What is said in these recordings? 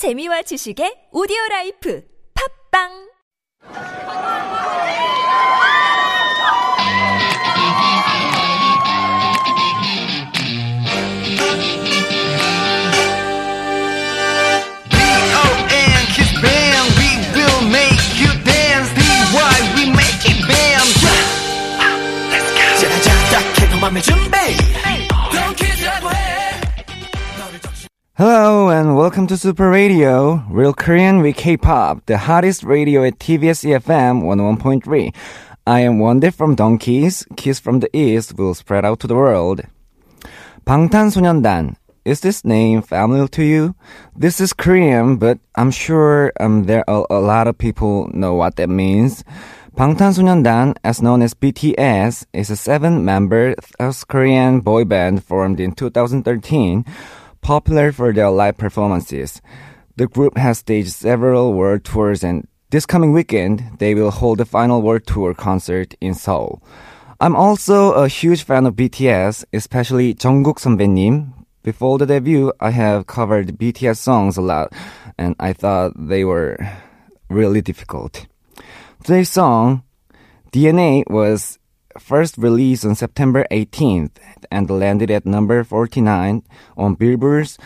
재미와 지식의 오디오 라이프. 팝빵 welcome to Super Radio, Real Korean with K-pop, the hottest radio at TBS EFM 101.3. I am Wonday from Dongkiz, Kiss from the East will spread out to the world. 방탄소년단, is this name familiar to you? This is Korean, but I'm sure um, there are a lot of people know what that means. 방탄소년단, as known as BTS, is a seven-member South Korean boy band formed in 2013 popular for their live performances. The group has staged several world tours and this coming weekend, they will hold the final world tour concert in Seoul. I'm also a huge fan of BTS, especially Jungkook 선배님. Before the debut, I have covered BTS songs a lot, and I thought they were really difficult. Today's song, DNA, was first released on September 18th and landed at number 49 on Billboard's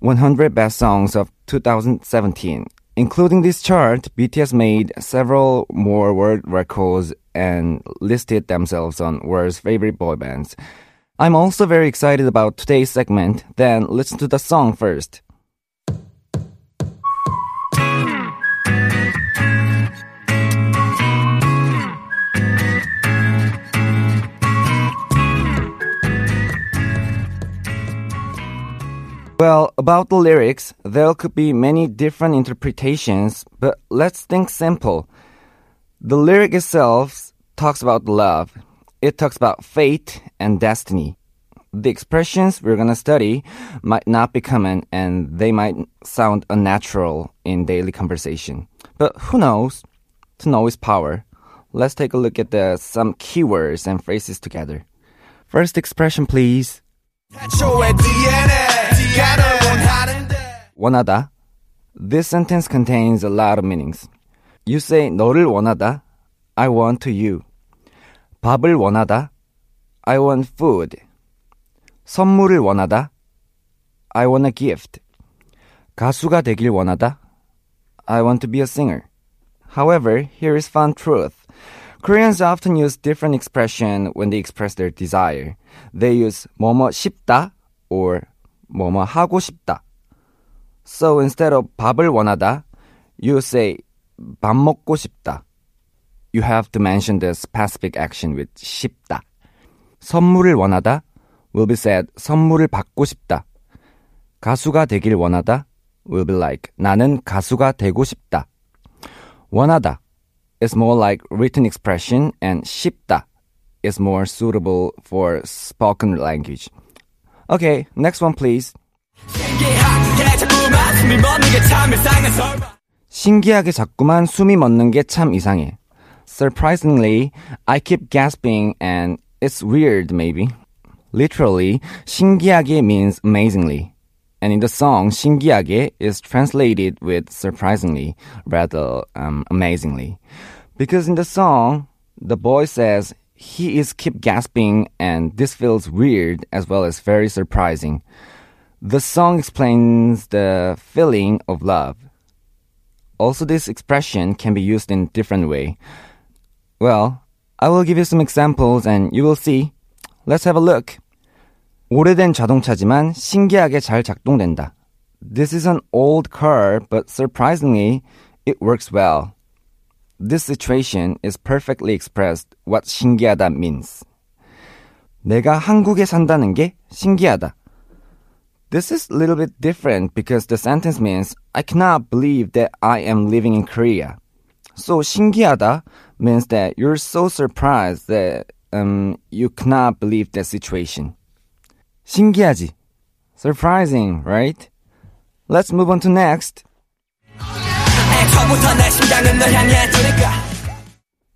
100 Best Songs of 2017. Including this chart, BTS made several more world records and listed themselves on world's favorite boy bands. I'm also very excited about today's segment. Then listen to the song first. Well, about the lyrics, there could be many different interpretations, but let's think simple. The lyric itself talks about love. It talks about fate and destiny. The expressions we're going to study might not be common and they might sound unnatural in daily conversation. But who knows? To know is power. Let's take a look at the, some keywords and phrases together. First expression, please. DNA. 원하는데 원하다. This sentence contains a lot of meanings. You say 너를 원하다. I want to you. 밥을 원하다. I want food. 선물을 원하다. I want a gift. 가수가 되길 원하다. I want to be a singer. However, here is fun truth. Koreans often use different expression when they express their desire. They use 뭐뭐 싶다 or 뭐뭐 하고 싶다. So instead of 밥을 원하다, you say 밥 먹고 싶다. You have to mention the specific action with 싶다. 선물을 원하다 will be said 선물을 받고 싶다. 가수가 되길 원하다 will be like 나는 가수가 되고 싶다. 원하다 is more like written expression and 싶다 is more suitable for spoken language. Okay, next one please. 신기하게 자꾸만 숨이 멎는 게 참 이상해 설마 신기하게 자꾸만 숨이 멎는 게 참 이상해. Surprisingly, I keep gasping and it's weird maybe. Literally, 신기하게 means amazingly. And in the song, 신기하게 is translated with surprisingly rather um, amazingly. Because in the song, the boy says he is keep gasping and this feels weird as well as very surprising. The song explains the feeling of love. Also, this expression can be used in different way. Well, I will give you some examples and you will see. Let's have a look. 오래된 자동차지만 신기하게 잘 작동된다. This is an old car, but surprisingly, it works well. This situation is perfectly expressed what 신기하다 means. 내가 한국에 산다는 게 신기하다. This is a little bit different because the sentence means I cannot believe that I am living in Korea. So 신기하다 means that you're so surprised that um, you cannot believe the situation. 신기하지. Surprising, right? Let's move on to next. 처음부터 내 심장은 널 향해 두니까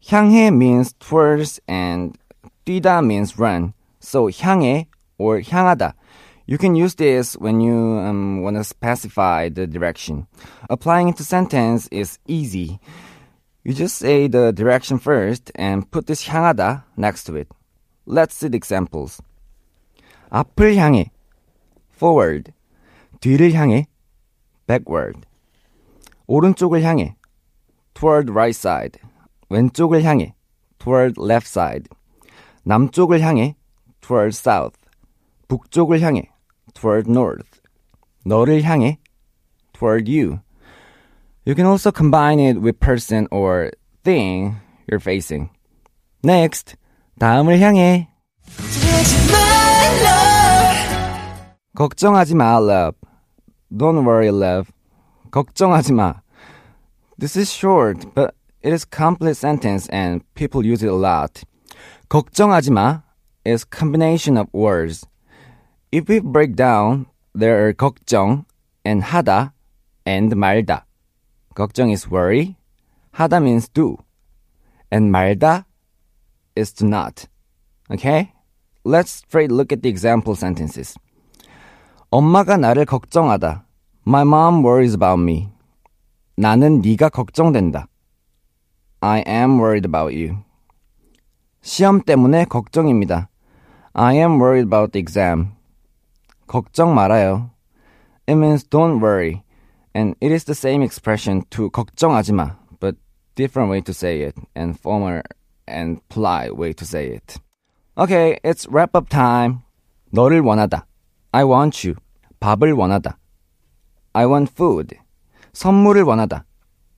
향해 means towards and 뛰다 means run. So 향해 or 향하다 You can use this when you um, want to specify the direction. Applying it to sentence is easy. You just say the direction first and put this 향하다 next to it. Let's see the examples. 앞을 향해 forward 뒤를 향해 backward 오른쪽을 향해 toward right side 왼쪽을 향해 toward left side 남쪽을 향해 toward south 북쪽을 향해 toward north 너를 향해 toward you You can also combine it with person or thing you're facing. Next, 다음을 향해 걱정하지 마, love. Don't worry, love. 걱정하지 마. This is short, but it is complete sentence and people use it a lot. 걱정하지 마 is combination of words. If we break down, there are 걱정 and 하다 and 말다. 걱정 is worry, 하다 means do, and 말다 is to not. Okay? Let's straight look at the example sentences. 엄마가 나를 걱정하다. My mom worries about me. 나는 네가 걱정된다. I am worried about you. 시험 때문에 걱정입니다. I am worried about the exam. 걱정 말아요. It means don't worry. And it is the same expression to 걱정하지 마, but different way to say it and former and polite way to say it. Okay, it's wrap up time. 너를 원하다. I want you. 밥을 원하다. I want food. 선물을 원하다.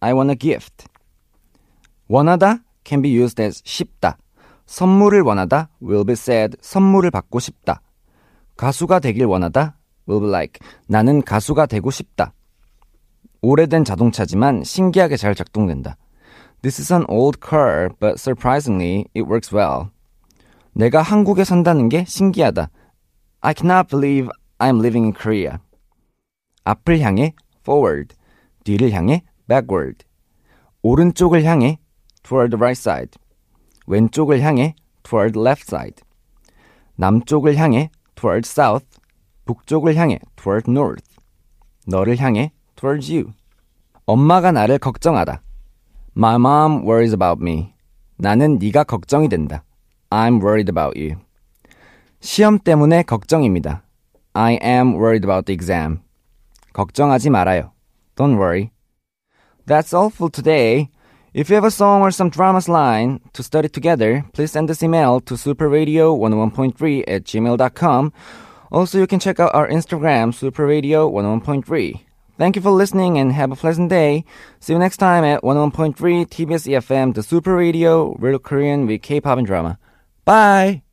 I want a gift. 원하다 can be used as 싶다. 선물을 원하다 will be said 선물을 받고 싶다. 가수가 되길 원하다 will be like 나는 가수가 되고 싶다. 오래된 자동차지만 신기하게 잘 작동된다. This is an old car, but surprisingly, it works well. 내가 한국에 산다는 게 신기하다. I cannot believe I'm living in Korea. 앞을 향해 forward, 뒤를 향해 backward. 오른쪽을 향해 toward the right side. 왼쪽을 향해 toward left side. 남쪽을 향해 toward south. 북쪽을 향해 toward north. 너를 향해 towards you. 엄마가 나를 걱정하다. My mom worries about me. 나는 네가 걱정이 된다. I'm worried about you. 시험 때문에 걱정입니다. I am worried about the exam. 걱정하지 말아요. Don't worry. That's all for today. If you have a song or some dramas line to study together, please send this email to superradio101.3 at gmail.com. Also, you can check out our Instagram, superradio101.3. Thank you for listening and have a pleasant day. See you next time at 101.3 TBS EFM, the Super Radio, Real Korean with K-pop and drama. Bye!